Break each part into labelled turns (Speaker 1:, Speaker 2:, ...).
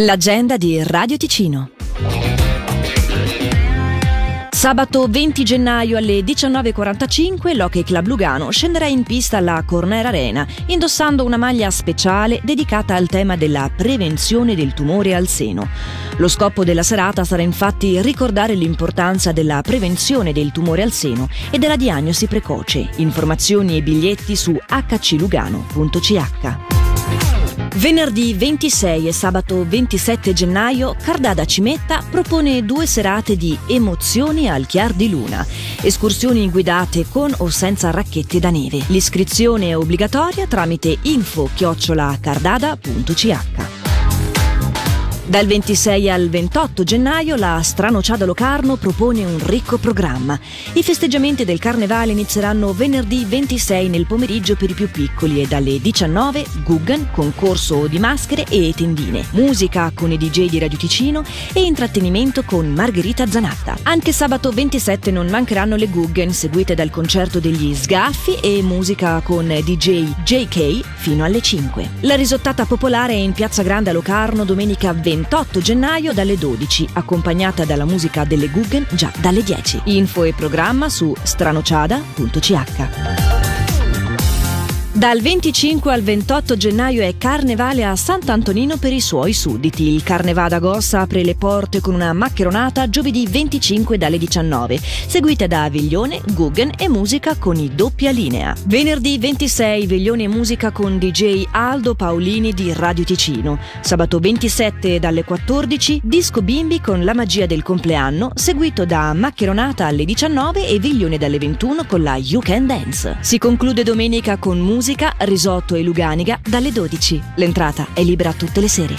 Speaker 1: L'agenda di Radio Ticino. Sabato 20 gennaio alle 19.45 l'Hockey Club Lugano scenderà in pista alla Corner Arena indossando una maglia speciale dedicata al tema della prevenzione del tumore al seno. Lo scopo della serata sarà infatti ricordare l'importanza della prevenzione del tumore al seno e della diagnosi precoce. Informazioni e biglietti su hclugano.ch. Venerdì 26 e sabato 27 gennaio Cardada Cimetta propone due serate di emozioni al chiar di luna, escursioni guidate con o senza racchette da neve. L'iscrizione è obbligatoria tramite info-cardada.ch. Dal 26 al 28 gennaio la Stranociada Locarno propone un ricco programma. I festeggiamenti del carnevale inizieranno venerdì 26 nel pomeriggio per i più piccoli e dalle 19 Guggen, concorso di maschere e tendine, musica con i DJ di Radio Ticino e intrattenimento con Margherita Zanatta. Anche sabato 27 non mancheranno le Guggen seguite dal concerto degli Sgaffi e musica con DJ JK fino alle 5. La risottata popolare è in Piazza Grande a Locarno domenica 20 28 gennaio dalle 12, accompagnata dalla musica delle Guggen già dalle 10. Info e programma su stranociada.ch. Dal 25 al 28 gennaio è Carnevale a Sant'Antonino per i suoi sudditi. Il Carnevada Gossa apre le porte con una maccheronata giovedì 25 dalle 19, seguita da Veglione, Guggen e musica con i doppia linea. Venerdì 26 Veglione e musica con DJ Aldo Paolini di Radio Ticino. Sabato 27 dalle 14 Disco Bimbi con La magia del compleanno, seguito da maccheronata alle 19 e Veglione dalle 21 con la You Can Dance. Si conclude domenica con musica musica, risotto e luganiga dalle 12. L'entrata è libera tutte le sere.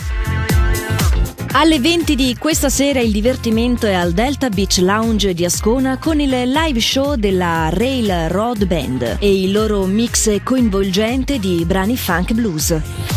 Speaker 1: Alle 20 di questa sera il divertimento è al Delta Beach Lounge di Ascona con il live show della Rail Road Band e il loro mix coinvolgente di brani funk blues.